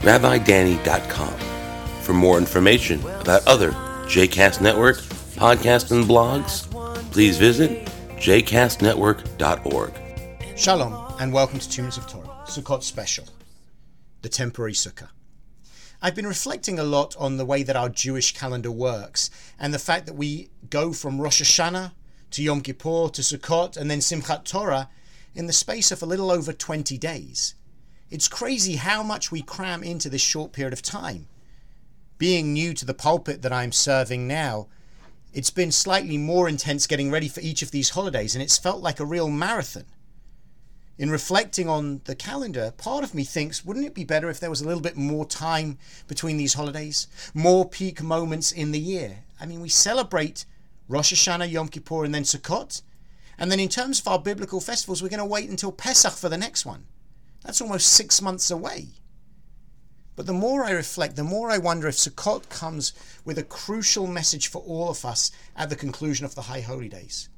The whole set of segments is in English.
rabbidanny.com. For more information about other JCast Network podcasts and blogs, please visit jcastnetwork.org. Shalom, and welcome to Minutes of Torah, Sukkot Special, the temporary sukkah. I've been reflecting a lot on the way that our Jewish calendar works and the fact that we go from Rosh Hashanah to Yom Kippur to Sukkot and then Simchat Torah in the space of a little over 20 days. It's crazy how much we cram into this short period of time. Being new to the pulpit that I'm serving now, it's been slightly more intense getting ready for each of these holidays, and it's felt like a real marathon. In reflecting on the calendar, part of me thinks, wouldn't it be better if there was a little bit more time between these holidays? More peak moments in the year? I mean, we celebrate Rosh Hashanah, Yom Kippur, and then Sukkot. And then in terms of our biblical festivals, we're going to wait until Pesach for the next one. That's almost six months away. But the more I reflect, the more I wonder if Sukkot comes with a crucial message for all of us at the conclusion of the High Holy Days.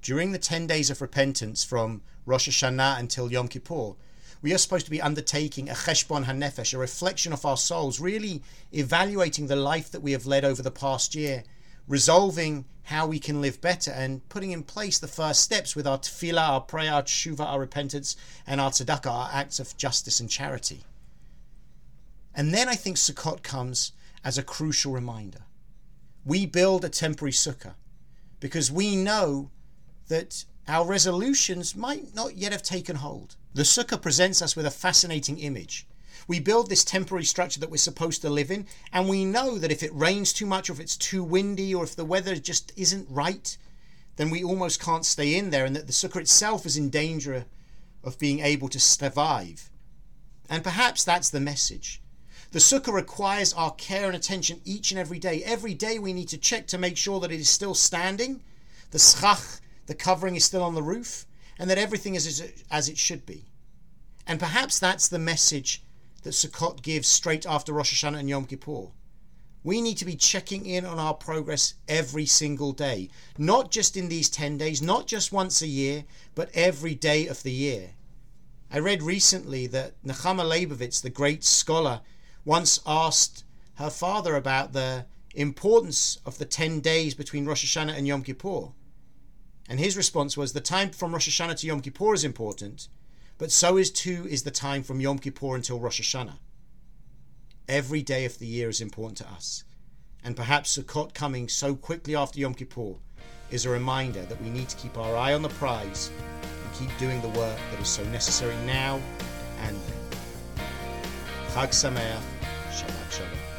During the 10 days of repentance from Rosh Hashanah until Yom Kippur, we are supposed to be undertaking a cheshbon hanefesh, a reflection of our souls, really evaluating the life that we have led over the past year, resolving how we can live better, and putting in place the first steps with our tefillah, our prayer, our tshuva, our repentance, and our tzedakah, our acts of justice and charity. And then I think Sukkot comes as a crucial reminder. We build a temporary sukkah because we know that our resolutions might not yet have taken hold. The sukkah presents us with a fascinating image. We build this temporary structure that we're supposed to live in, and we know that if it rains too much, or if it's too windy, or if the weather just isn't right, then we almost can't stay in there, and that the sukkah itself is in danger of being able to survive. And perhaps that's the message. The sukkah requires our care and attention each and every day. Every day we need to check to make sure that it is still standing, the schach, the covering is still on the roof, and that everything is as it should be. And perhaps that's the message that Sukkot gives straight after Rosh Hashanah and Yom Kippur. We need to be checking in on our progress every single day, not just in these 10 days, not just once a year, but every day of the year. I read recently that Nechama Leibovitz, the great scholar, once asked her father about the importance of the 10 days between Rosh Hashanah and Yom Kippur. And his response was the time from Rosh Hashanah to Yom Kippur is important, but so is too is the time from Yom Kippur until Rosh Hashanah. Every day of the year is important to us. And perhaps Sukkot coming so quickly after Yom Kippur is a reminder that we need to keep our eye on the prize and keep doing the work that is so necessary now and then. Chag Sameach, Shabbat Shalom.